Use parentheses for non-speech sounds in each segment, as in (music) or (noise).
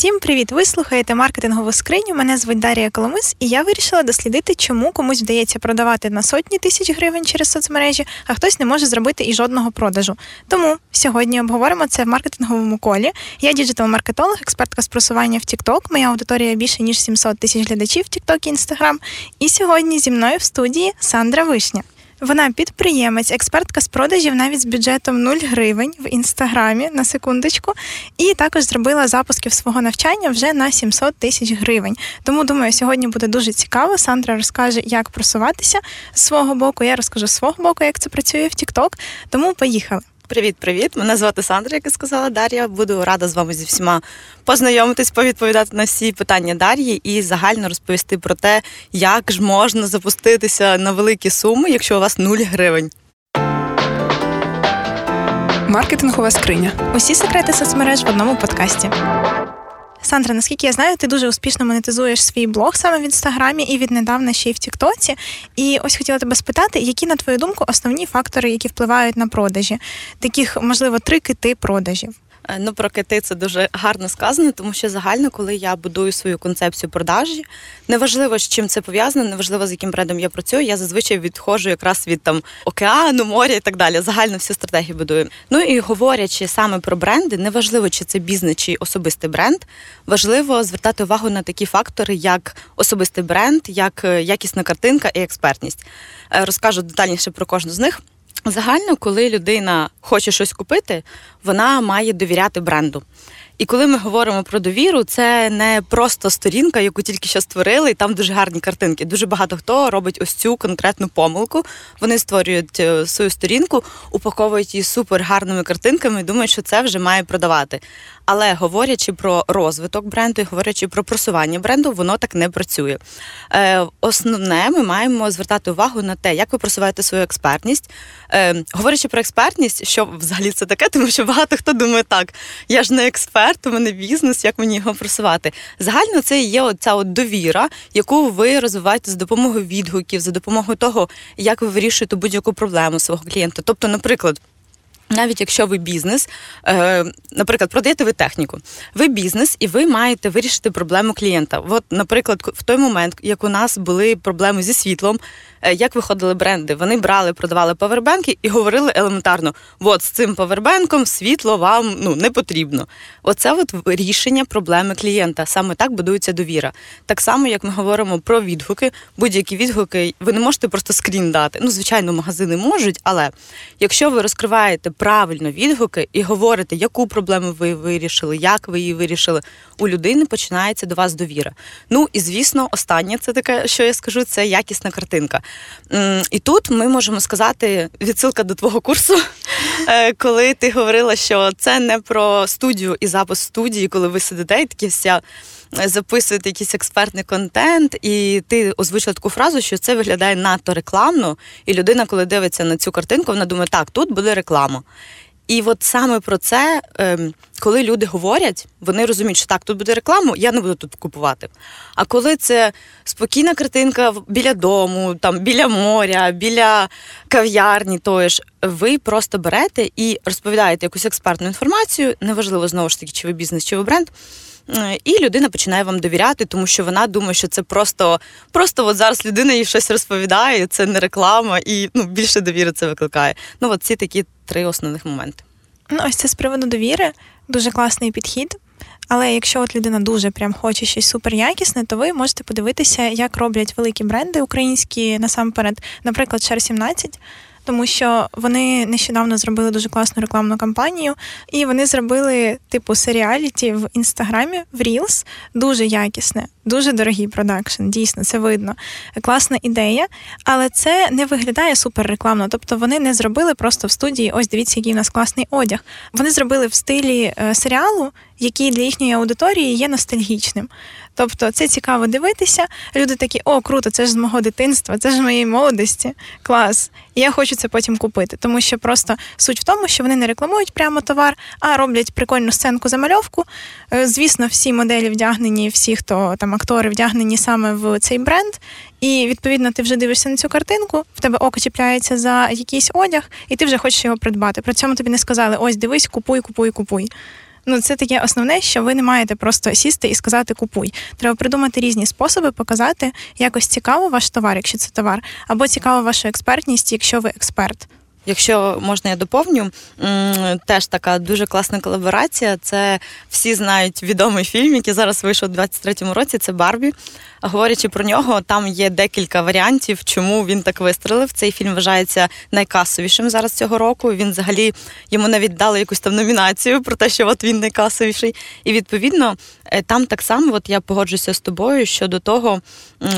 Всім привіт! Ви слухаєте маркетингову скриню. Мене звуть Дарія Коломис, і я вирішила дослідити, чому комусь вдається продавати на сотні тисяч гривень через соцмережі, а хтось не може зробити і жодного продажу. Тому сьогодні обговоримо це в маркетинговому колі. Я діджитал-маркетолог, експертка з просування в TikTok. Моя аудиторія більше ніж 700 тисяч глядачів в TikTok і Instagram. І сьогодні зі мною в студії Сандра Вишня. Вона підприємець, експертка з продажів навіть з бюджетом 0 гривень в інстаграмі на секундочку, і також зробила запусків свого навчання вже на 700 тисяч гривень. Тому думаю, сьогодні буде дуже цікаво. Сандра розкаже, як просуватися з свого боку. Я розкажу з свого боку, як це працює в TikTok. Тому поїхали. Привіт-привіт! Мене звати Сандра, як і сказала Дар'я. Буду рада з вами зі всіма познайомитись, повідповідати на всі питання Дар'ї і загально розповісти про те, як ж можна запуститися на великі суми, якщо у вас 0 гривень. Маркетингова скриня. Усі секрети соцмереж в одному подкасті. Сандра, наскільки я знаю, ти дуже успішно монетизуєш свій блог саме в інстаграмі і віднедавна ще й в Тіктоці. І ось хотіла тебе спитати, які, на твою думку, основні фактори, які впливають на продажі, таких, можливо, три кити продажів. Е, ну, про кити це дуже гарно сказано, тому що загально, коли я будую свою концепцію продажі, неважливо, з чим це пов'язано, неважливо, з яким брендом я працюю. Я зазвичай відходжу якраз від там океану, моря і так далі. Загально всю стратегію будую. Ну і говорячи саме про бренди, неважливо, чи це бізнес, чи особистий бренд, важливо звертати увагу на такі фактори, як особистий бренд, як е, якісна картинка і експертність. Е, розкажу детальніше про кожну з них. Загально, коли людина хоче щось купити, вона має довіряти бренду. І коли ми говоримо про довіру, це не просто сторінка, яку тільки що створили, і там дуже гарні картинки. Дуже багато хто робить ось цю конкретну помилку. Вони створюють е, свою сторінку, упаковують її супер гарними картинками і думають, що це вже має продавати. Але говорячи про розвиток бренду, і говорячи про просування бренду, воно так не працює. Е, Основне, ми маємо звертати увагу на те, як ви просуваєте свою експертність. Е, Говорячи про експертність, що взагалі це таке, тому що багато хто думає, так я ж не експерт, у мене бізнес, як мені його просувати. Загально це є оця от довіра, яку ви розвиваєте за допомогою відгуків, за допомогою того, як ви вирішуєте будь-яку проблему свого клієнта. Тобто, наприклад. Навіть якщо ви бізнес, е, наприклад, продаєте ви техніку, ви бізнес, і ви маєте вирішити проблему клієнта. От, наприклад, в той момент, як у нас були проблеми зі світлом, е, як виходили бренди, вони брали, продавали павербенки і говорили елементарно: от з цим павербенком світло вам ну не потрібно. Оце от рішення проблеми клієнта. Саме так будується довіра. Так само, як ми говоримо про відгуки, будь-які відгуки, ви не можете просто скрін дати. Ну, звичайно, магазини можуть, але якщо ви розкриваєте правильно відгуки і говорите, яку проблему ви вирішили, як ви її вирішили, у людини починається до вас довіра. Ну і звісно, останнє це таке, що я скажу, це якісна картинка. І тут ми можемо сказати відсилка до твого курсу, (laughs) е, коли ти говорила, що це не про студію і запис студії, коли ви сидите і такі вся. Записуєте якийсь експертний контент, і ти озвучила таку фразу, що це виглядає надто рекламно, і людина, коли дивиться на цю картинку, вона думає, так, тут буде реклама. І от саме про це, ем, коли люди говорять, вони розуміють, що так, тут буде реклама, я не буду тут купувати. А коли це спокійна картинка біля дому, там біля моря, біля кав'ярні, тої ж, ви просто берете і розповідаєте якусь експертну інформацію, неважливо знову ж таки, чи ви бізнес, чи ви бренд. Е, і людина починає вам довіряти, тому що вона думає, що це просто просто от зараз людина їй щось розповідає, це не реклама, і ну більше довіри це викликає. Ну от ці такі три основних моменти. Ну, ось це з приводу довіри, дуже класний підхід. Але якщо от людина дуже прям хоче щось суперякісне, то ви можете подивитися, як роблять великі бренди українські насамперед, наприклад, Шер 17 тому що вони нещодавно зробили дуже класну рекламну кампанію, і вони зробили типу серіаліті в інстаграмі в Reels, дуже якісне, дуже дорогий продакшн. Дійсно, це видно. Класна ідея, але це не виглядає супер рекламно. Тобто вони не зробили просто в студії. Ось дивіться, який у нас класний одяг. Вони зробили в стилі е, серіалу, який для їхньої аудиторії є ностальгічним. Тобто це цікаво дивитися. Люди такі, о, круто, це ж з мого дитинства, це ж моєї молодості. Клас. Я хочу це потім купити. Тому що просто суть в тому, що вони не рекламують прямо товар, а роблять прикольну сценку замальовку. Е, звісно, всі моделі вдягнені, всі, хто там актори вдягнені саме в цей бренд. І відповідно ти вже дивишся на цю картинку, в тебе око чіпляється за якийсь одяг, і ти вже хочеш його придбати. При цьому тобі не сказали: ось дивись, купуй, купуй, купуй. Ну це таке основне, що ви не маєте просто сісти і сказати купуй. Треба придумати різні способи, показати якось цікаво ваш товар, якщо це товар, або цікаво вашу експертність, якщо ви експерт. Якщо можна, я доповню, теж така дуже класна колаборація. Це всі знають відомий фільм, який зараз вийшов у 23-му році. Це Барбі. Говорячи про нього, там є декілька варіантів, чому він так вистрелив. Цей фільм вважається найкасовішим зараз цього року. Він взагалі йому навіть дали якусь там номінацію про те, що от він найкасовіший. І відповідно там так само, от я погоджуся з тобою щодо того,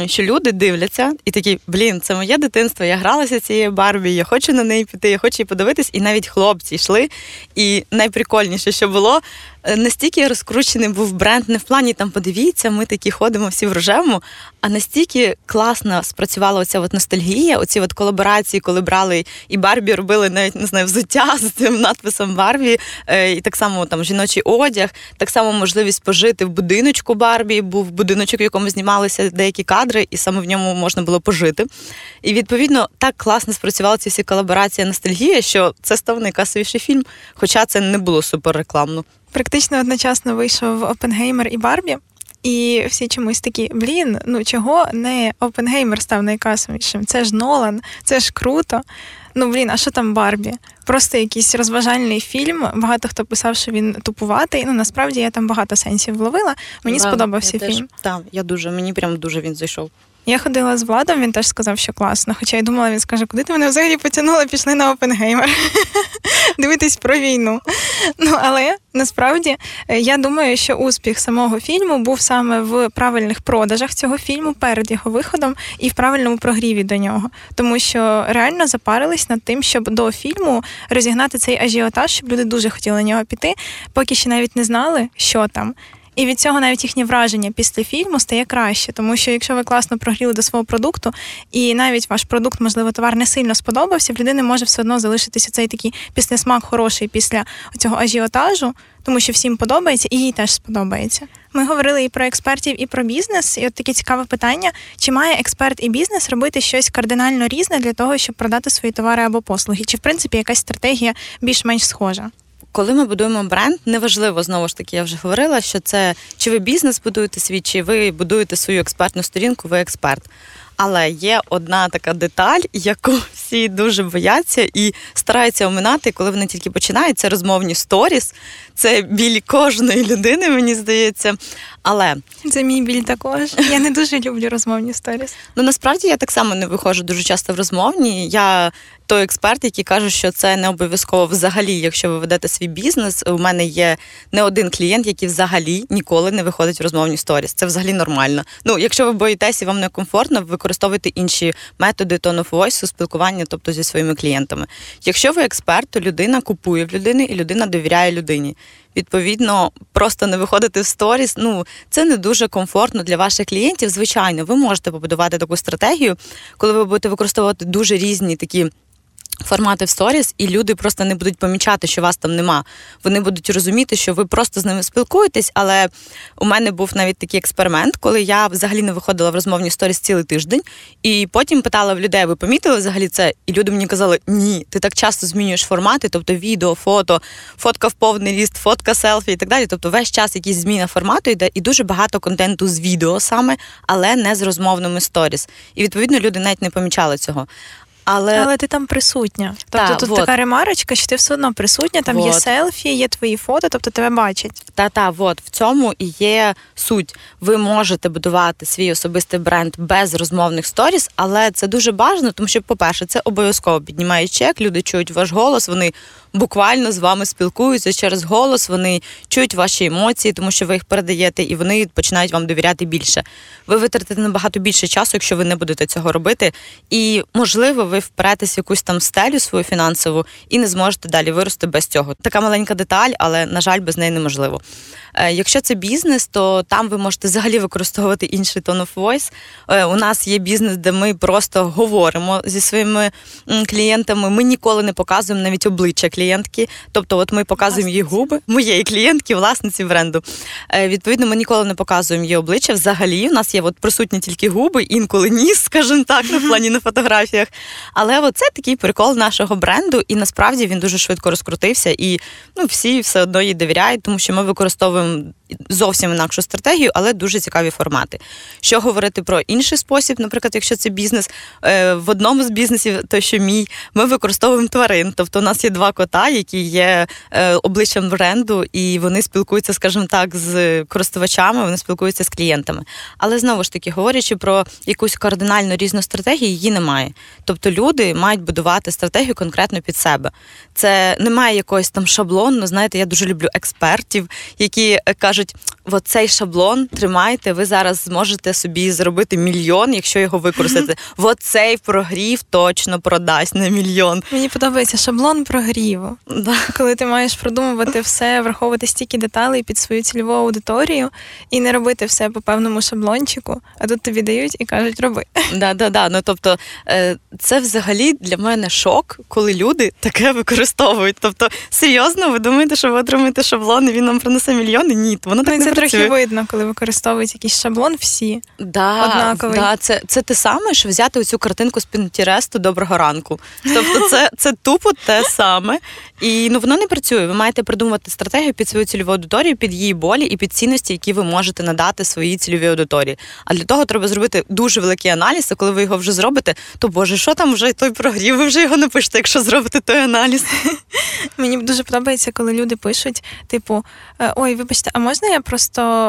що люди дивляться і такі, блін, це моє дитинство. Я гралася цією Барбі, я хочу на неї піти, я хочу її подивитись. І навіть хлопці йшли. І найприкольніше, що було, Е, настільки розкручений був бренд, не в плані там подивіться, ми такі ходимо всі в рожевому, а настільки класно спрацювала оця от ностальгія, оці от колаборації, коли брали і Барбі робили навіть не знаю, взуття з цим надписом Барбі, е, і так само там жіночий одяг, так само можливість пожити в будиночку Барбі. Був будиночок, в якому знімалися деякі кадри, і саме в ньому можна було пожити. І відповідно так класно спрацювали ці всі колаборації ностальгія, що це став найкасовіший фільм, хоча це не було супер рекламно. Практично одночасно вийшов Опенгеймер і Барбі. І всі чомусь такі, блін, ну чого не Опенгеймер став найкасовішим? Це ж Нолан, це ж круто. Ну блін, а що там Барбі? Просто якийсь розважальний фільм. Багато хто писав, що він тупуватий. Ну насправді я там багато сенсів вловила. Мені да, сподобався я фільм. Так, я дуже мені прям дуже він зайшов. Я ходила з Владом, він теж сказав, що класно. Хоча я думала, він скаже, куди ти мене взагалі потягнула, пішли на Опенгеймер. (laughs) Дивитись про війну. Ну, але насправді е, я думаю, що успіх самого фільму був саме в правильних продажах цього фільму перед його виходом і в правильному прогріві до нього. Тому що реально запарились над тим, щоб до фільму розігнати цей ажіотаж, щоб люди дуже хотіли на нього піти, поки ще навіть не знали, що там. І від цього навіть їхнє враження після фільму стає краще, тому що якщо ви класно прогріли до свого продукту, і навіть ваш продукт, можливо, товар не сильно сподобався, в людини може все одно залишитися цей такий післясмак хороший після цього ажіотажу, тому що всім подобається, і їй теж сподобається. Ми говорили і про експертів, і про бізнес. І от таке цікаве питання: чи має експерт і бізнес робити щось кардинально різне для того, щоб продати свої товари або послуги? Чи в принципі якась стратегія більш-менш схожа? Коли ми будуємо бренд, неважливо знову ж таки, я вже говорила, що це чи ви бізнес будуєте свій, чи ви будуєте свою експертну сторінку, ви експерт. Але є одна така деталь, яку (laughs) всі дуже бояться і стараються оминати, коли вони тільки починають. Це розмовні сторіс. Це біль кожної людини, мені здається. Але це мій біль також. Я не дуже люблю розмовні сторіс. Ну насправді я так само не виходжу дуже часто в розмовні. Я той експерт, який каже, що це не обов'язково взагалі, якщо ви ведете свій бізнес. У мене є не один клієнт, який взагалі ніколи не виходить в розмовні сторіс. Це взагалі нормально. Ну, якщо ви боїтеся і вам некомфортно, використовуйте інші методи tone of voice, спілкування, тобто зі своїми клієнтами. Якщо ви експерт, то людина купує в людини і людина довіряє людині. Відповідно, просто не виходити в сторіс. Ну це не дуже комфортно для ваших клієнтів. Звичайно, ви можете побудувати таку стратегію, коли ви будете використовувати дуже різні такі формати в сторіс, і люди просто не будуть помічати, що вас там нема. Вони будуть розуміти, що ви просто з ними спілкуєтесь. Але у мене був навіть такий експеримент, коли я взагалі не виходила в розмовні сторіс цілий тиждень, і потім питала в людей: ви помітили взагалі це? І люди мені казали, ні, ти так часто змінюєш формати, тобто відео, фото, фотка в повний ліст, фотка селфі і так далі. Тобто, весь час якісь зміна формату йде, і дуже багато контенту з відео саме, але не з розмовними сторіс. І відповідно люди навіть не помічали цього. Але Але ти там присутня. Тобто та, тут вот. така ремарочка, що ти все одно присутня, там вот. є селфі, є твої фото, тобто тебе бачать. Та-та, от в цьому і є суть. Ви можете будувати свій особистий бренд без розмовних сторіс, але це дуже бажано, тому що, по-перше, це обов'язково піднімає чек, люди чують ваш голос, вони буквально з вами спілкуються через голос, вони чують ваші емоції, тому що ви їх передаєте, і вони починають вам довіряти більше. Ви витратите набагато більше часу, якщо ви не будете цього робити. І можливо, ви впретесь в якусь там стелю свою фінансову і не зможете далі вирости без цього. Така маленька деталь, але на жаль, без неї неможливо. Е, якщо це бізнес, то там ви можете взагалі використовувати інший tone of voice. Е, у нас є бізнес, де ми просто говоримо зі своїми клієнтами. Ми ніколи не показуємо навіть обличчя клієнтки. Тобто, от ми показуємо її губи моєї клієнтки, власниці бренду. Е, відповідно, ми ніколи не показуємо її обличчя. Взагалі, у нас є от присутні тільки губи, інколи ніс, скажімо так, на плані на фотографіях. Але оце такий прикол нашого бренду, і насправді він дуже швидко розкрутився, і ну всі все одно їй довіряють, тому що ми використовуємо зовсім інакшу стратегію, але дуже цікаві формати. Що говорити про інший спосіб, наприклад, якщо це бізнес е, в одному з бізнесів, то що мій, ми використовуємо тварин. Тобто, у нас є два кота, які є е, обличчям бренду, і вони спілкуються, скажімо так, з користувачами, вони спілкуються з клієнтами. Але знову ж таки, говорячи про якусь кардинально різну стратегію, її немає. Тобто люди мають будувати стратегію конкретно під себе. Це немає якогось там шаблону. Знаєте, я дуже люблю експертів, які кажуть: кажуть, от цей шаблон тримайте, ви зараз зможете собі зробити мільйон, якщо його використати. От цей прогрів точно продасть на мільйон. Мені подобається шаблон прогріву. Да. Коли ти маєш продумувати все, враховувати стільки деталей під свою цільову аудиторію і не робити все по певному шаблончику, а тут тобі дають і кажуть, роби. Да, да, да. Ну тобто, е, це взагалі для мене шок, коли люди таке використовують. Тобто, серйозно, ви думаєте, що ви отримаєте шаблон, і він нам принесе мільйони? Ні, воно так ну, не це трохи видно, коли використовують якийсь шаблон всі. Да, однаковий. Да, це, це те саме, що взяти оцю картинку з Пінтересту доброго ранку. Тобто, це, це тупо те саме. І ну воно не працює. Ви маєте придумати стратегію під свою цільову аудиторію, під її болі і під цінності, які ви можете надати своїй цільовій аудиторії. А для того треба зробити дуже великий аналіз. А коли ви його вже зробите, то боже, що там вже той прогрів? Ви вже його напишете, якщо зробите той аналіз. Мені дуже подобається, коли люди пишуть, типу, «Е, ой, вибачте, а можна я просто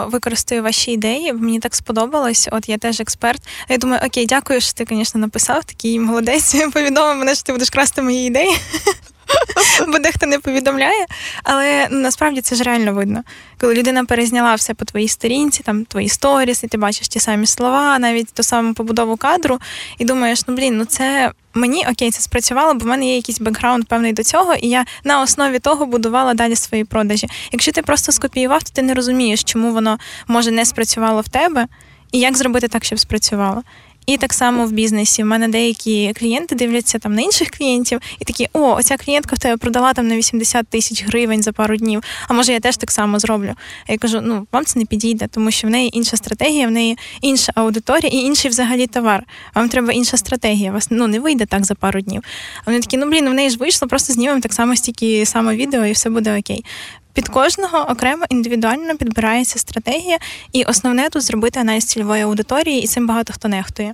використаю ваші ідеї? Мені так сподобалось, от я теж експерт. Я думаю, окей, дякую, що ти, звісно, написав, такий молодець, (laughs) повідомив мене, що ти будеш красти мої ідеї. (laughs) (laughs) Бо дехто не повідомляє, але ну, насправді це ж реально видно. Коли людина перезняла все по твоїй сторінці, там твої сторіс, і ти бачиш ті самі слова, навіть ту саму побудову кадру, і думаєш, ну блін, ну це мені окей, це спрацювало, бо в мене є якийсь бекграунд певний до цього, і я на основі того будувала далі свої продажі. Якщо ти просто скопіював, то ти не розумієш, чому воно може не спрацювало в тебе, і як зробити так, щоб спрацювало. І так само в бізнесі. У мене деякі клієнти дивляться там на інших клієнтів і такі: о, оця клієнтка в тебе продала там на 80 тисяч гривень за пару днів. А може я теж так само зроблю? А я кажу: ну вам це не підійде, тому що в неї інша стратегія, в неї інша аудиторія і інший взагалі товар. Вам треба інша стратегія. Вас ну не вийде так за пару днів. А вони такі, ну блін, в неї ж вийшло, просто знімемо так само стільки само відео, і все буде окей. Під кожного окремо індивідуально підбирається стратегія, і основне тут зробити аналіз цільової аудиторії, і цим багато хто нехтує.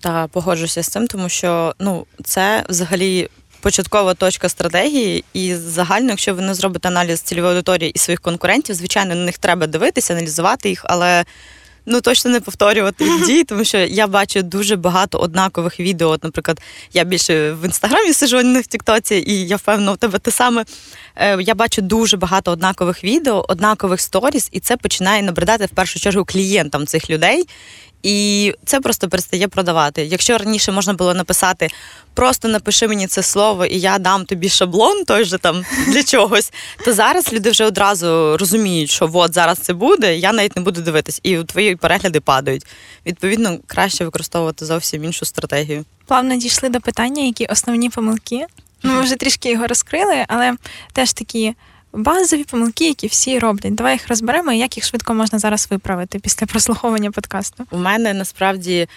Та погоджуся з цим, тому що ну це взагалі. Початкова точка стратегії, і загально, якщо ви не зробите аналіз цільової аудиторії і своїх конкурентів, звичайно, на них треба дивитися, аналізувати їх, але ну точно не повторювати дії, тому що я бачу дуже багато однакових відео. От, наприклад, я більше в інстаграмі сижу, а не в Тіктоці, і я впевнена, у тебе те саме. Е, Я бачу дуже багато однакових відео, однакових сторіс, і це починає набридати в першу чергу клієнтам цих людей. І це просто перестає продавати. Якщо раніше можна було написати просто напиши мені це слово, і я дам тобі шаблон, той же там для чогось, то зараз люди вже одразу розуміють, що от зараз це буде, я навіть не буду дивитись, і твої перегляди падають. Відповідно, краще використовувати зовсім іншу стратегію. Плавно дійшли до питання, які основні помилки. Ну, ми вже трішки його розкрили, але теж такі базові помилки, які всі роблять. Давай їх розберемо, і як їх швидко можна зараз виправити після прослуховування подкасту. У мене насправді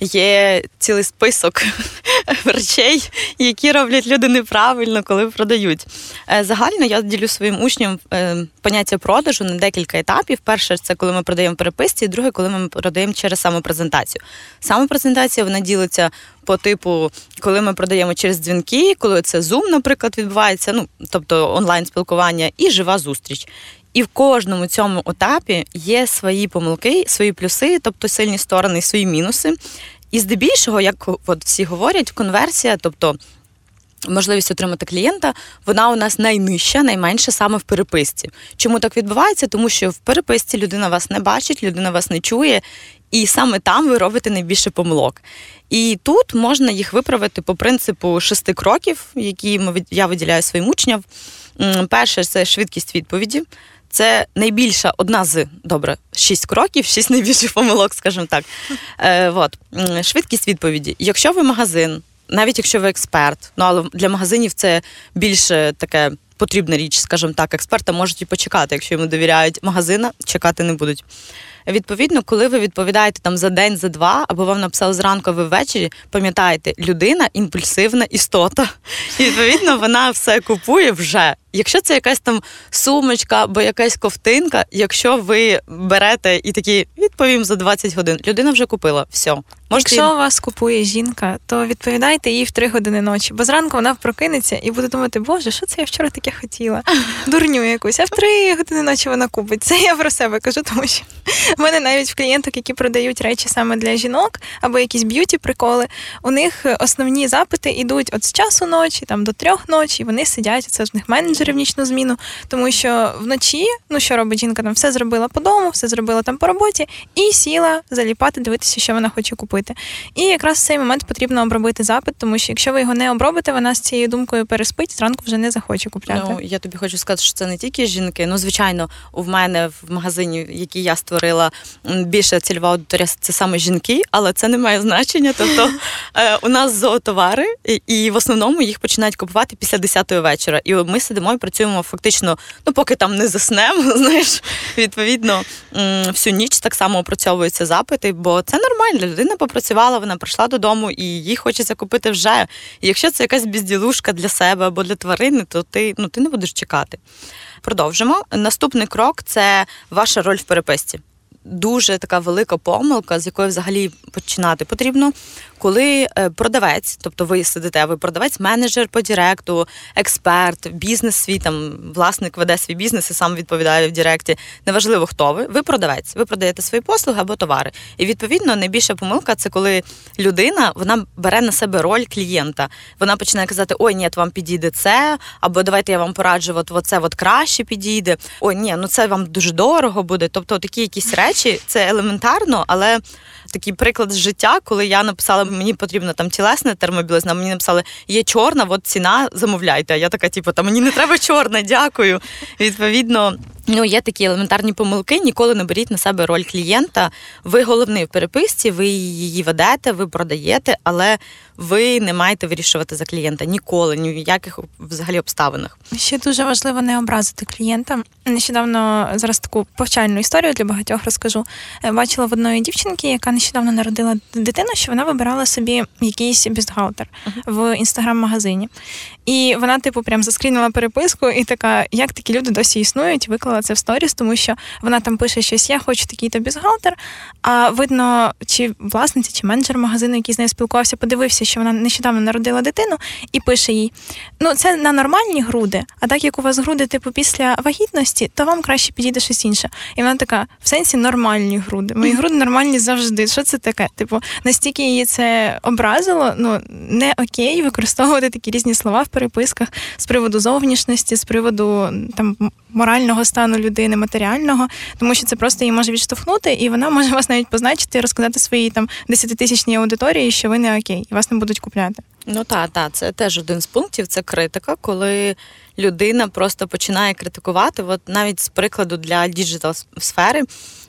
є цілий список (laughs) речей, які роблять люди неправильно, коли продають. Е, Загально я ділю своїм учням е, поняття продажу на декілька етапів. Перше, це коли ми продаємо переписці, і друге, коли ми продаємо через самопрезентацію. Самопрезентація вона ділиться по типу, коли ми продаємо через дзвінки, коли це Zoom, наприклад, відбувається, ну тобто онлайн спілкування, і жива зустріч. І в кожному цьому етапі є свої помилки, свої плюси, тобто сильні сторони, і свої мінуси. І здебільшого, як от всі говорять, конверсія, тобто можливість отримати клієнта, вона у нас найнижча, найменша саме в переписці. Чому так відбувається? Тому що в переписці людина вас не бачить, людина вас не чує, і саме там ви робите найбільше помилок. І тут можна їх виправити по принципу шести кроків, які я виділяю своїм учням. Перше це швидкість відповіді. Це найбільша одна з добре, шість кроків, шість найбільших помилок, скажімо так. (laughs) Е, от. Швидкість відповіді. Якщо ви магазин, навіть якщо ви експерт, ну але для магазинів це більше таке потрібна річ, скажімо так. експерта можуть і почекати, якщо йому довіряють магазина, чекати не будуть. Відповідно, коли ви відповідаєте там за день, за два, або вам написали зранку, ви ввечері, пам'ятаєте, людина імпульсивна істота. (laughs) І відповідно вона все купує вже. Якщо це якась там сумочка або якась ковтинка, якщо ви берете і такі відповім за 20 годин, людина вже купила все. Можете... Якщо вас купує жінка, то відповідайте їй в 3 години ночі, бо зранку вона прокинеться і буде думати, боже, що це я вчора таке хотіла? (laughs) Дурню якусь, а в 3 години ночі вона купить. Це я про себе кажу, тому що в мене навіть в клієнток, які продають речі саме для жінок або якісь beauty приколи, у них основні запити йдуть от з часу ночі, там до трьох ночі, і вони сидять, це з них менеджери в нічну зміну, тому що вночі, ну що робить жінка, там все зробила по дому, все зробила там по роботі, і сіла залипати, дивитися, що вона хоче купити. І якраз в цей момент потрібно обробити запит, тому що якщо ви його не обробите, вона з цією думкою переспить, зранку вже не захоче купляти. Ну я тобі хочу сказати, що це не тільки жінки. Ну, звичайно, у мене в магазині, який я створила, більше цільова аудиторія це саме жінки, але це не має значення. Тобто (laughs) е, у нас зоотовари, і в основному їх починають купувати після 10-ї вечора. І ми сидимо і працюємо фактично, ну поки там не заснемо, (laughs) знаєш, відповідно всю ніч так само опрацьовуються запити, бо це нормально. Людина попрацювала, вона прийшла додому і їй хочеться купити вже. І якщо це якась безділушка для себе або для тварини, то ти ну ти не будеш чекати. Продовжимо. Наступний крок це ваша роль в переписці дуже така велика помилка, з якої взагалі починати потрібно, коли е, продавець, тобто ви сидите, ви продавець, менеджер по Директу, експерт, бізнес свій там власник веде свій бізнес і сам відповідає в Директі. Неважливо, хто ви. Ви продавець, ви продаєте свої послуги або товари. І відповідно найбільша помилка це коли людина вона бере на себе роль клієнта. Вона починає казати: Ой, ні, вам підійде це, або давайте я вам пораджу, от, от от краще підійде. Ой, ні, ну це вам дуже дорого буде. Тобто такі якісь речі, це елементарно, але такий приклад з життя, коли я написала, мені потрібна там тілесна термобілизна, мені написали, є чорна, от ціна, замовляйте. А я така, типу, та мені не треба чорна, дякую. Відповідно. Ну, є такі елементарні помилки. Ніколи не беріть на себе роль клієнта. Ви головний в переписці, ви її ведете, ви продаєте, але ви не маєте вирішувати за клієнта ніколи, ні в яких взагалі обставинах. Ще дуже важливо не образити клієнта. Нещодавно зараз таку повчальну історію для багатьох розкажу. Е, бачила в одної дівчинки, яка нещодавно народила дитину, що вона вибирала собі якийсь бюстгальтер uh-huh. в інстаграм-магазині. І вона, типу, прям заскрінила переписку і така, як такі люди досі існують, виклала це в сторіс, тому що вона там пише щось: Я хочу такий-то бюстгальтер, А видно, чи власниця, чи менеджер магазину, який з нею спілкувався, подивився, що вона нещодавно народила дитину, і пише їй: Ну, це на нормальні груди, а так як у вас груди, типу, після вагітності, то вам краще підійде щось інше. І вона така, в сенсі нормальні груди. Мої груди нормальні завжди. Що це таке? Типу, настільки її це образило, ну не окей використовувати такі різні слова в переписках з приводу зовнішності, з приводу там морального стану людини, матеріального, тому що це просто її може відштовхнути, і вона може вас навіть позначити і розказати своїй там десятитисячній аудиторії, що ви не okay, і вас не будуть купляти. Ну так, так, це теж один з пунктів. Це критика, коли людина просто починає критикувати. От навіть з прикладу для digital сфери.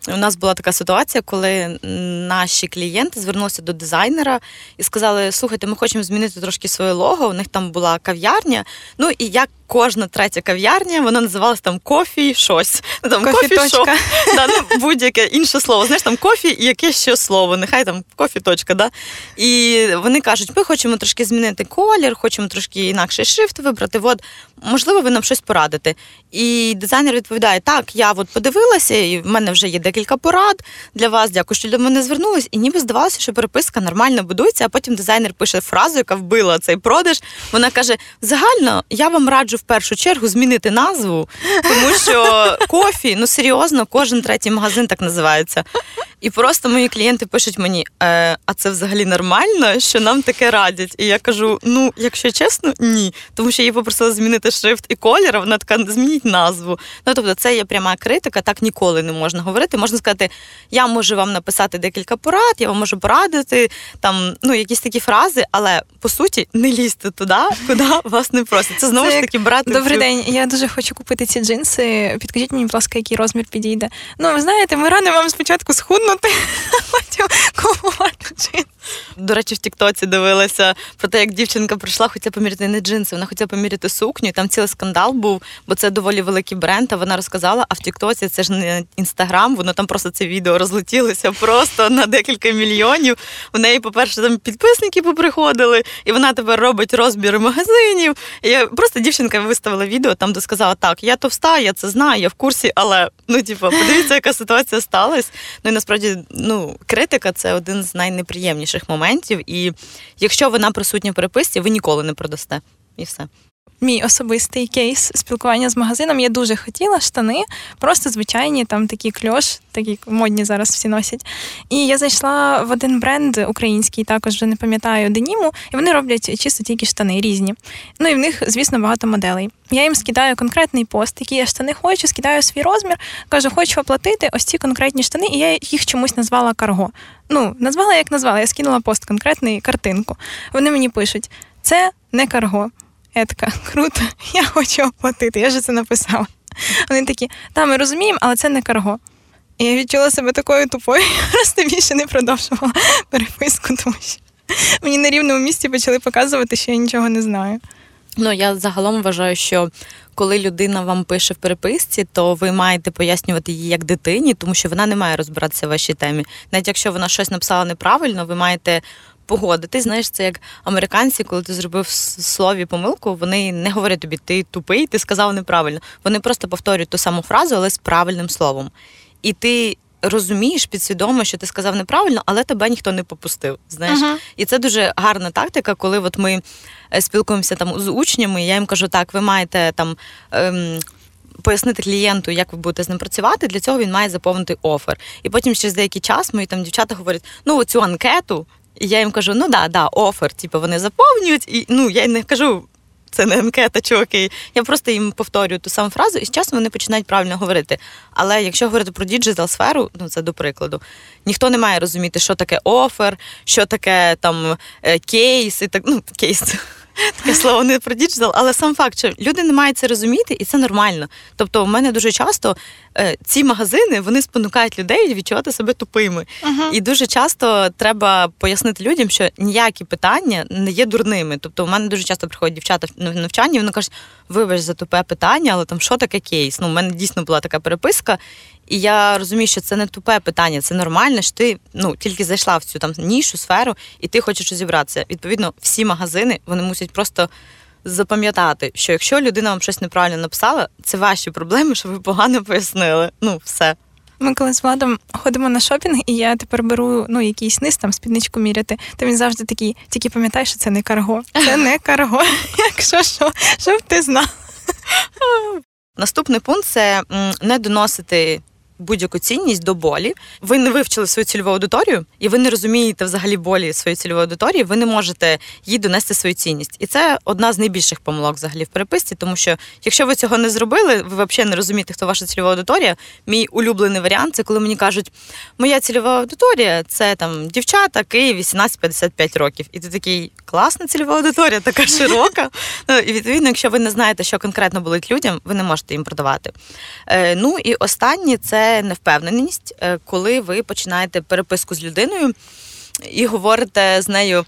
У нас була така ситуація, коли наші клієнти звернулися до дизайнера і сказали: слухайте, ми хочемо змінити трошки своє лого. У них там була кав'ярня. Ну і як кожна третя кав'ярня, вона називалась там кофі, щось. Ну, там кофі, шо, (laughs) да, ну, будь-яке інше слово. Знаєш, там кофі і яке ще слово, нехай там кофі. точка, да? І вони кажуть, ми хочемо трошки змінити колір, хочемо трошки інакший шрифт вибрати. От, можливо, ви нам щось порадите. І дизайнер відповідає: Так, я от подивилася, і в мене вже є декілька порад для вас. Дякую, що до мене звернулись. І ніби здавалося, що переписка нормально будується, а потім дизайнер пише фразу, яка вбила цей продаж. Вона каже: загально я вам раджу в першу чергу змінити назву, тому що кофі, ну серйозно, кожен третій магазин так називається. І просто мої клієнти пишуть мені: е, а це взагалі нормально, що нам таке радять. І я кажу: ну, якщо чесно, ні. Тому що її попросили змінити шрифт і колір, а вона така змініть назву. Ну тобто, це є пряма критика, так ніколи не можна говорити. Можна сказати, я можу вам написати декілька порад, я вам можу порадити там ну якісь такі фрази, але по суті не лізьте туди, куди вас не просять. Це знову це ж таки брати. Добрий цю... день. Я дуже хочу купити ці джинси. Підкажіть мені, будь ласка, який розмір підійде. Ну, ви знаєте, ми радимо вам спочатку схуднути, (laughs) а потім купувати джинси. До речі, в Тіктоці дивилася про те, як дівчинка прийшла, хотіла поміряти не джинси, вона хотіла поміряти сукню. Там цілий скандал був, бо це доволі великий бренд. А вона розказала, а в Тіктоці це ж не інстаграм, воно там просто це відео розлетілося просто на декілька мільйонів. У неї, по-перше, там підписники поприходили, і вона тепер робить розбір магазинів. І Просто дівчинка виставила відео там, де сказала, так, я товста, я це знаю, я в курсі, але ну, типу, подивіться, яка ситуація сталася. Ну і насправді ну, критика це один з найнеприємніших моментів. І якщо вона присутня в переписці, ви ніколи не продасте. І все. Мій особистий кейс спілкування з магазином. Я дуже хотіла штани, просто звичайні, там такі кльош, такі модні зараз всі носять. І я зайшла в один бренд український, також вже не пам'ятаю деніму, і вони роблять чисто тільки штани різні. Ну і в них, звісно, багато моделей. Я їм скидаю конкретний пост, який я штани хочу, скидаю свій розмір, кажу, хочу оплатити ось ці конкретні штани, і я їх чомусь назвала карго. Ну, назвала як назвала, я скинула пост конкретний картинку. Вони мені пишуть: це не карго. Я така, круто, (laughs) я хочу оплатити, я ж це написала. Вони такі, та, ми розуміємо, але це не карго. І я відчула себе такою тупою, (laughs) просто більше не продовжувала переписку, тому що мені на рівному місці почали показувати, що я нічого не знаю. Ну, я загалом вважаю, що коли людина вам пише в переписці, то ви маєте пояснювати її як дитині, тому що вона не має розбиратися в вашій темі. Навіть якщо вона щось написала неправильно, ви маєте погодитись. Знаєш, це як американці, коли ти зробив в слові помилку, вони не говорять тобі, ти тупий, ти сказав неправильно. Вони просто повторюють ту саму фразу, але з правильним словом. І ти. Розумієш підсвідомо, що ти сказав неправильно, але тебе ніхто не попустив. Знаєш, uh-huh. і це дуже гарна тактика, коли от ми е, спілкуємося там з учнями. Я їм кажу, так, ви маєте там. Ем, Пояснити клієнту, як ви будете з ним працювати, для цього він має заповнити офер. І потім через деякий час мої там дівчата говорять: ну цю анкету і я їм кажу, ну да, да, офер, типу вони заповнюють, і ну я не кажу. Це не анкета, чуваки. Я просто їм повторюю ту саму фразу, і з часом вони починають правильно говорити. Але якщо говорити про digital сферу, ну це до прикладу, ніхто не має розуміти, що таке offer, що таке там е, кейс і так. Ну, кейс (laughs) таке слово не про digital, але сам факт, що люди не мають це розуміти, і це нормально. Тобто, у мене дуже часто ці магазини вони спонукають людей відчувати себе тупими. Uh-huh. І дуже часто треба пояснити людям, що ніякі питання не є дурними. Тобто, у мене дуже часто приходять дівчата в навчання, і вони кажуть, вибач за тупе питання, але там що таке кейс? Ну, у мене дійсно була така переписка. І я розумію, що це не тупе питання, це нормально, що ти ну тільки зайшла в цю там нішу, сферу, і ти хочеш розібратися. Відповідно, всі магазини вони мусять просто запам'ятати, що якщо людина вам щось неправильно написала, це ваші проблеми, що ви погано пояснили. Ну, все. Ми коли з Владом ходимо на шопінг, і я тепер беру ну, якийсь низ, там спідничку міряти, то він завжди такий, тільки пам'ятай, що це не карго. Це не карго. (laughs) Якщо що, щоб ти знав. Наступний пункт це не доносити будь-яку цінність до болі. Ви не вивчили свою цільову аудиторію, і ви не розумієте взагалі болі своєї цільової аудиторії, ви не можете їй донести свою цінність. І це одна з найбільших помилок взагалі в переписці, тому що якщо ви цього не зробили, ви взагалі не розумієте, хто ваша цільова аудиторія. Мій улюблений варіант це коли мені кажуть, моя цільова аудиторія це там дівчата, Київ, 18-55 років. І ти такий класна цільова аудиторія, така широка. (laughs) Ну, І відповідно, якщо ви не знаєте, що конкретно болить людям, ви не можете їм продавати. Е, ну і останнє це невпевненість, е, коли ви починаєте переписку з людиною і говорите з нею: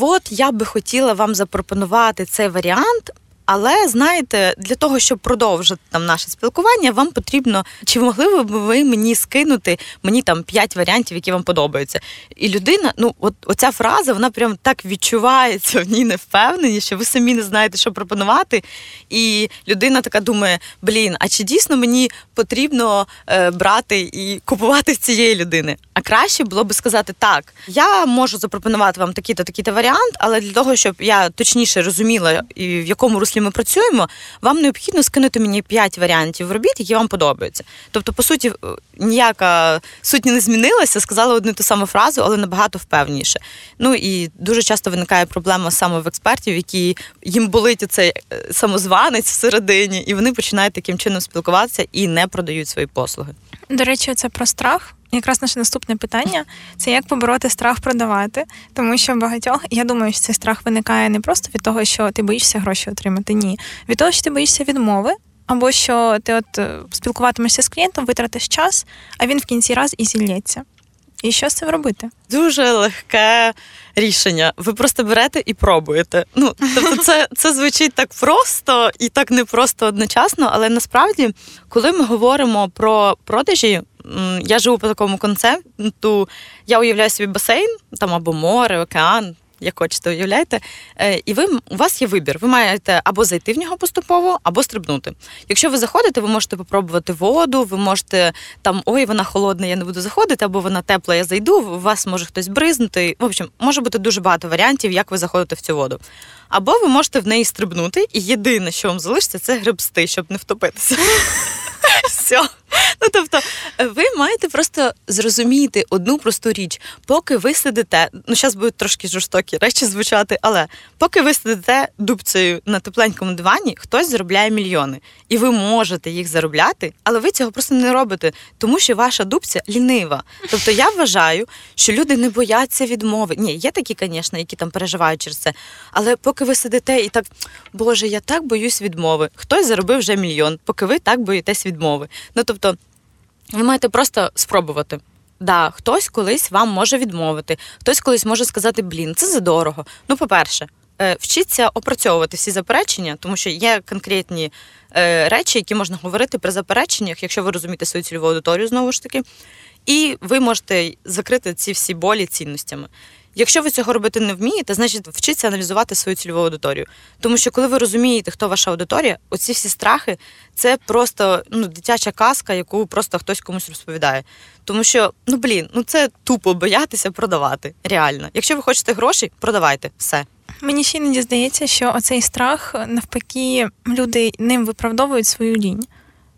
от я би хотіла вам запропонувати цей варіант. Але знаєте, для того, щоб продовжити там наше спілкування, вам потрібно чи могли б ви мені скинути мені там п'ять варіантів, які вам подобаються. І людина, ну от оця фраза, вона прям так відчувається в ній невпевнені, що ви самі не знаєте, що пропонувати. І людина така думає: блін, а чи дійсно мені потрібно е, брати і купувати з цієї людини? А краще було би сказати так: я можу запропонувати вам такий-то такий-то варіант, але для того, щоб я точніше розуміла, і в якому руслі ми працюємо, вам необхідно скинути мені 5 варіантів робіт, які вам подобаються. Тобто, по суті, ніяка суть не змінилася, сказала одну ту саму фразу, але набагато впевніше. Ну і дуже часто виникає проблема саме в експертів, які їм болить цей е, самозванець всередині, і вони починають таким чином спілкуватися і не продають свої послуги. До речі, це про страх. Якраз наше наступне питання це як побороти страх продавати, тому що багатьох я думаю, що цей страх виникає не просто від того, що ти боїшся гроші отримати, ні, від того, що ти боїшся відмови, або що ти от е, спілкуватимешся з клієнтом, витратиш час, а він в кінці раз і зілється. І що з цим робити? Дуже легке рішення. Ви просто берете і пробуєте. Ну, тобто, це це звучить так просто і так непросто одночасно, але насправді, коли ми говоримо про продажі, я живу по такому концепту, я уявляю собі басейн там або море, океан як хочете, уявляєте. Е, і ви у вас є вибір. Ви маєте або зайти в нього поступово, або стрибнути. Якщо ви заходите, ви можете попробувати воду, ви можете там ой, вона холодна, я не буду заходити, або вона тепла, я зайду. У вас може хтось бризнути. В общем, може бути дуже багато варіантів, як ви заходите в цю воду. Або ви можете в неї стрибнути, і єдине, що вам залишиться, це гребсти, щоб не втопитися. (laughs) Все. Ну, тобто, ви маєте просто зрозуміти одну просту річ, поки ви сидите, ну зараз будуть трошки жорстокі речі звучати, але поки ви сидите дубцею на тепленькому дивані, хтось заробляє мільйони, і ви можете їх заробляти, але ви цього просто не робите, тому що ваша дубця лінива. Тобто я вважаю, що люди не бояться відмови. Ні, є такі, звісно, які там переживають через це. Але поки ви сидите і так, Боже, я так боюсь відмови. Хтось заробив вже мільйон, поки ви так боїтесь відмови. Ну тобто. Ви маєте просто спробувати. Да, хтось колись вам може відмовити, хтось колись може сказати, блін, це задорого. Ну, по-перше, е, вчіться опрацьовувати всі заперечення, тому що є конкретні е, речі, які можна говорити при запереченнях, якщо ви розумієте свою цільову аудиторію, знову ж таки, і ви можете закрити ці всі болі цінностями. Якщо ви цього робити не вмієте, значить вчіться аналізувати свою цільову аудиторію. Тому що, коли ви розумієте, хто ваша аудиторія, оці всі страхи це просто ну, дитяча казка, яку просто хтось комусь розповідає. Тому що, ну блін, ну це тупо боятися продавати. Реально. Якщо ви хочете гроші, продавайте все. Мені ще іноді здається, що оцей страх навпаки люди ним виправдовують свою лінь.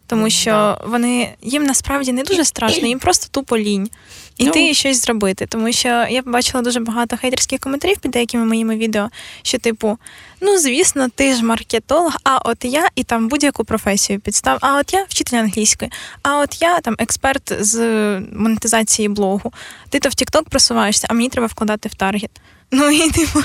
Тому що вони їм насправді не дуже страшно, їм просто тупо лінь іти ну. і щось зробити. Тому що я побачила дуже багато хейтерських коментарів під деякими моїми відео, що, типу, ну звісно, ти ж маркетолог, а от я і там будь-яку професію підстав. А от я вчитель англійської, а от я там експерт з монетизації блогу. Ти то в TikTok просуваєшся, а мені треба вкладати в таргет. Ну і типу.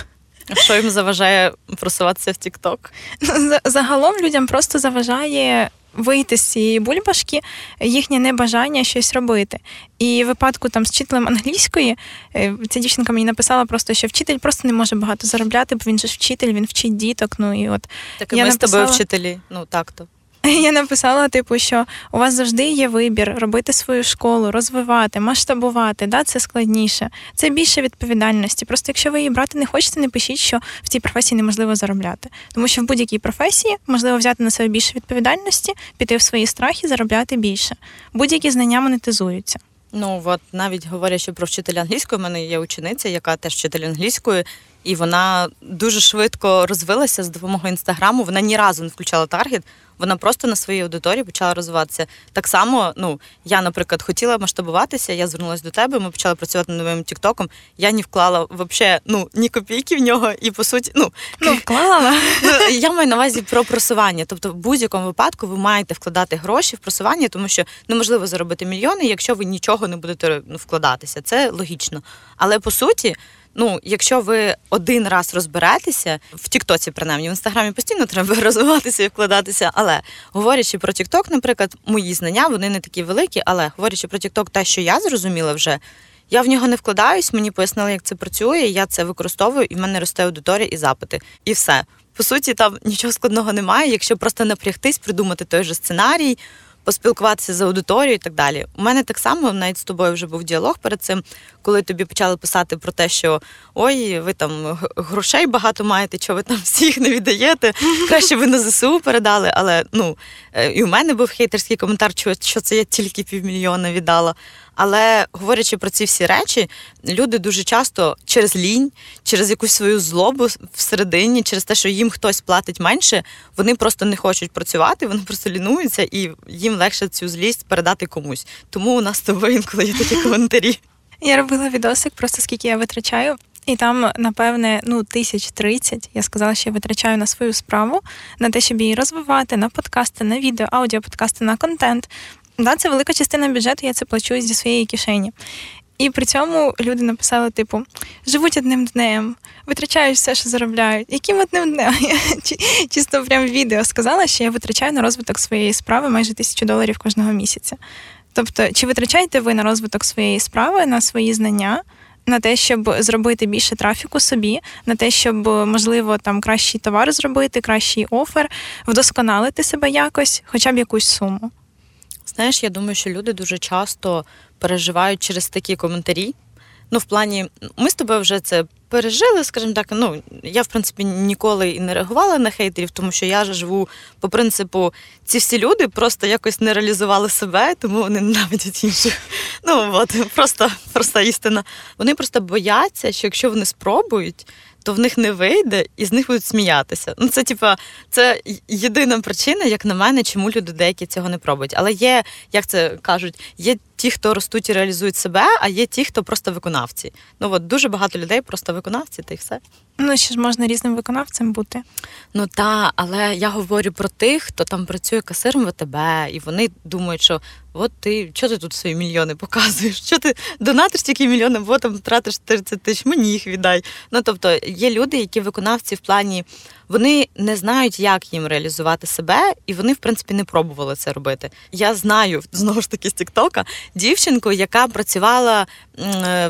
Що їм заважає просуватися в? Ну, загалом людям просто заважає вийти з цієї бульбашки, їхнє небажання щось робити. І в випадку там з вчителем англійської е, ця дівчинка мені написала просто, що вчитель просто не може багато заробляти, бо він же ж вчитель, він вчить діток. Ну і от так і я ми написала... з тобою вчителі. Ну так то. (laughs) Я написала, типу, що у вас завжди є вибір робити свою школу, розвивати, масштабувати. Да, Це складніше, це більше відповідальності. Просто якщо ви її брати не хочете, не пишіть, що в цій професії неможливо заробляти. Тому що в будь-якій професії можливо взяти на себе більше відповідальності, піти в свої страхи, заробляти більше. Будь-які знання монетизуються. Ну от навіть говорячи про вчителя англійської, у мене є учениця, яка теж вчитель англійської, і вона дуже швидко розвилася з допомогою інстаграму. Вона ні разу не включала таргет вона просто на своїй аудиторії почала розвиватися. Так само, ну я, наприклад, хотіла масштабуватися. Я звернулася до тебе. Ми почали працювати над новим Тіктоком. Я не вклала взагалі ну ні копійки в нього, і по суті, ну ну вклала. (laughs) Ну, я маю на увазі про просування. Тобто, в будь-якому випадку ви маєте вкладати гроші в просування, тому що неможливо заробити мільйони, якщо ви нічого не будете ну, вкладатися. Це логічно. Але по суті. Ну, якщо ви один раз розберетеся в Тіктоці, принаймні в інстаграмі постійно треба (laughs) розвиватися і вкладатися. Але говорячи про Тікток, наприклад, мої знання вони не такі великі, але говорячи про Тікток, те, що я зрозуміла вже. Я в нього не вкладаюсь, мені пояснили, як це працює. Я це використовую, і в мене росте аудиторія і запити. І все. По суті, там нічого складного немає. Якщо просто напрягтись, придумати той же сценарій, поспілкуватися з аудиторією і так далі. У мене так само навіть з тобою вже був діалог перед цим, коли тобі почали писати про те, що ой, ви там грошей багато маєте, що ви там всіх не віддаєте. (laughs) Краще ви на ЗСУ передали. Але ну е, і у мене був хейтерський коментар, що це я тільки півмільйона віддала. Але говорячи про ці всі речі, люди дуже часто через лінь, через якусь свою злобу всередині, через те, що їм хтось платить менше, вони просто не хочуть працювати, вони просто лінуються, і їм легше цю злість передати комусь. Тому у нас з тобою інколи є такі коментарі. Я робила відосик, просто скільки я витрачаю. І там, напевне, ну тисяч тридцять. Я сказала, що я витрачаю на свою справу, на те, щоб її розвивати, на подкасти, на відео, аудіоподкасти, на контент. Да, Це велика частина бюджету, я це плачу зі своєї кишені. І при цьому люди написали: типу, живуть одним днем, витрачають все, що заробляють. Яким одним днем? (laughs) Я чисто прям відео сказала, що я витрачаю на розвиток своєї справи майже тисячу доларів кожного місяця. Тобто, чи витрачаєте ви на розвиток своєї справи, на свої знання? На те, щоб зробити більше трафіку собі, на те, щоб можливо там кращий товар зробити, кращий офер, вдосконалити себе якось, хоча б якусь суму. Знаєш, я думаю, що люди дуже часто переживають через такі коментарі. Ну, в плані, ми з тобою вже це пережили, скажімо так. Ну, я, в принципі, ніколи і не реагувала на хейтерів, тому що я живу по принципу, ці всі люди просто якось не реалізували себе, тому вони ненавидять інших. Ну, от, просто проста істина. Вони просто бояться, що якщо вони спробують, то в них не вийде і з них будуть сміятися. Ну, це типа, це єдина причина, як на мене, чому люди деякі цього не пробують. Але є, як це кажуть, є ті, хто ростуть і реалізують себе, а є ті, хто просто виконавці. Ну от дуже багато людей просто виконавці, та й все. Ну, ще ж можна різним виконавцем бути. Ну так, але я говорю про тих, хто там працює касиром ВТБ, і вони думають, що от ти що ти тут свої мільйони показуєш? Що ти донатиш тільки мільйони, бо там тратиш 30 тисяч, мені їх віддай. Ну тобто є люди, які виконавці в плані вони не знають, як їм реалізувати себе, і вони, в принципі, не пробували це робити. Я знаю (laughs) знову ж таки з Тіктока дівчинку, яка працювала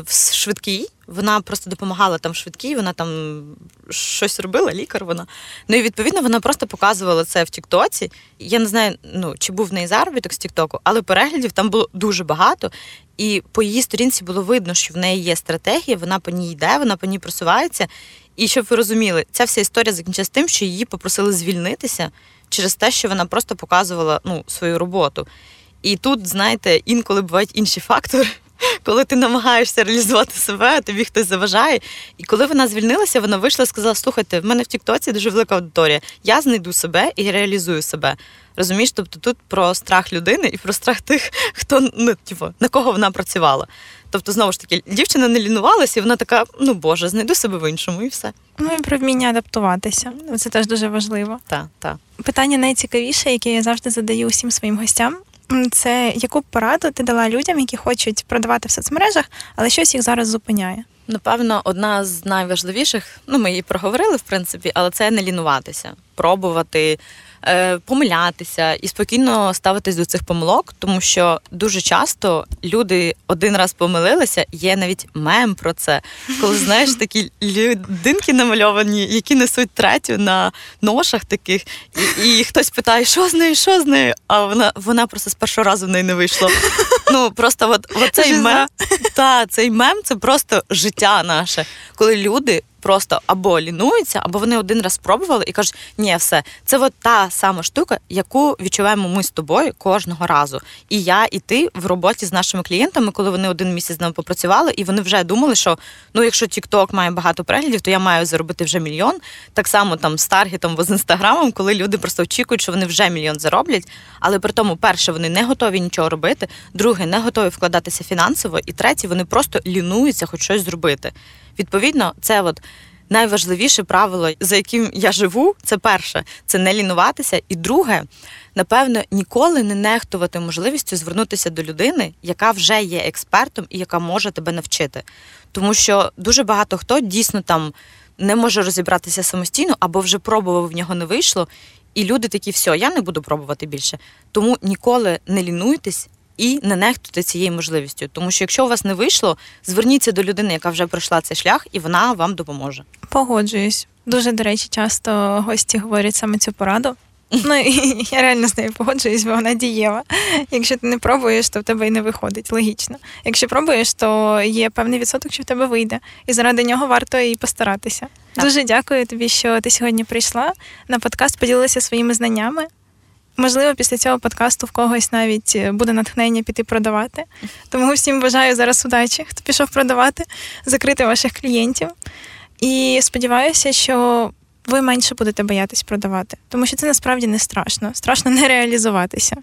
в швидкій. Вона просто допомагала там швидкій, вона там щось робила, лікар вона. Ну і відповідно вона просто показувала це в Тіктоці. Я не знаю, ну чи був в неї заробіток з Тіктоку, але переглядів там було дуже багато. І по її сторінці було видно, що в неї є стратегія, вона по ній йде, вона по ній просувається. І щоб ви розуміли, ця вся історія закінчилась тим, що її попросили звільнитися через те, що вона просто показувала ну, свою роботу. І тут, знаєте, інколи бувають інші фактори. (laughs) Коли ти намагаєшся реалізувати себе, тобі хтось заважає. І коли вона звільнилася, вона вийшла і сказала: слухайте, в мене в Тіктоці дуже велика аудиторія. Я знайду себе і реалізую себе. Розумієш, тобто тут про страх людини і про страх тих, (laughs) хто ну, типу, на кого вона працювала. Тобто, знову ж таки, дівчина не лінувалася, і вона така: ну Боже, знайду себе в іншому, і все. Ну і про вміння адаптуватися. Це теж дуже важливо. Так, так. Питання найцікавіше, яке я завжди задаю усім своїм гостям. Це яку пораду ти дала людям, які хочуть продавати в соцмережах, але щось їх зараз зупиняє? Напевно, одна з найважливіших, ну ми її проговорили в принципі, але це не лінуватися, пробувати помилятися і спокійно ставитись до цих помилок, тому що дуже часто люди один раз помилилися, є навіть мем про це. Коли знаєш (laughs) такі людинки намальовані, які несуть третю на ношах таких, і і хтось питає, що з нею, що з нею? А вона вона просто з першого разу в неї не вийшло. Ну просто от, от цей мем, та цей мем це просто життя наше, коли люди просто або лінуються, або вони один раз спробували і кажуть, ні, все, це от та сама штука, яку відчуваємо ми з тобою кожного разу. І я, і ти в роботі з нашими клієнтами, коли вони один місяць з нами попрацювали, і вони вже думали, що ну, якщо TikTok має багато переглядів, то я маю заробити вже мільйон. Так само там з таргетом або з інстаграмом, коли люди просто очікують, що вони вже мільйон зароблять. Але при тому, перше, вони не готові нічого робити, друге, не готові вкладатися фінансово, і третє, вони просто лінуються, хоч щось зробити. Відповідно, це от найважливіше правило, за яким я живу, це перше це не лінуватися. І друге, напевно, ніколи не нехтувати можливістю звернутися до людини, яка вже є експертом і яка може тебе навчити. Тому що дуже багато хто дійсно там не може розібратися самостійно або вже пробував в нього не вийшло. І люди такі, все, я не буду пробувати більше. Тому ніколи не лінуйтесь і не нехтуйте цією можливістю. Тому що якщо у вас не вийшло, зверніться до людини, яка вже пройшла цей шлях, і вона вам допоможе. Погоджуюсь. Дуже, до речі, часто гості говорять саме цю пораду. Ну і (laughs) я реально з нею погоджуюсь, бо вона дієва. Якщо ти не пробуєш, то в тебе і не виходить. Логічно. Якщо пробуєш, то є певний відсоток, що в тебе вийде. І заради нього варто і постаратися. Так. Дуже дякую тобі, що ти сьогодні прийшла на подкаст, поділилася своїми знаннями. Можливо, після цього подкасту в когось навіть е, буде натхнення піти продавати. Тому всім бажаю зараз удачі, хто пішов продавати, закрити ваших клієнтів. І сподіваюся, що ви менше будете боятись продавати, тому що це насправді не страшно. Страшно не реалізуватися.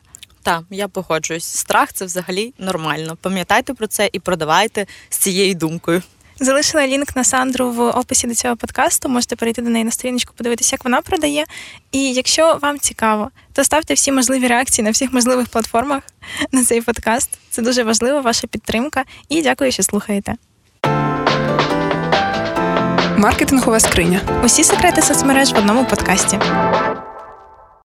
Так, я погоджуюсь. Страх це взагалі нормально. Пам'ятайте про це і продавайте з цією думкою. Залишила лінк на Сандру в описі до цього подкасту. Можете перейти до неї на сторіночку, подивитися, як вона продає. І якщо вам цікаво, то ставте всі можливі реакції на всіх можливих платформах на цей подкаст. Це дуже важливо, ваша підтримка. І дякую, що слухаєте. Маркетингова скриня. Усі секрети соцмереж в одному подкасті.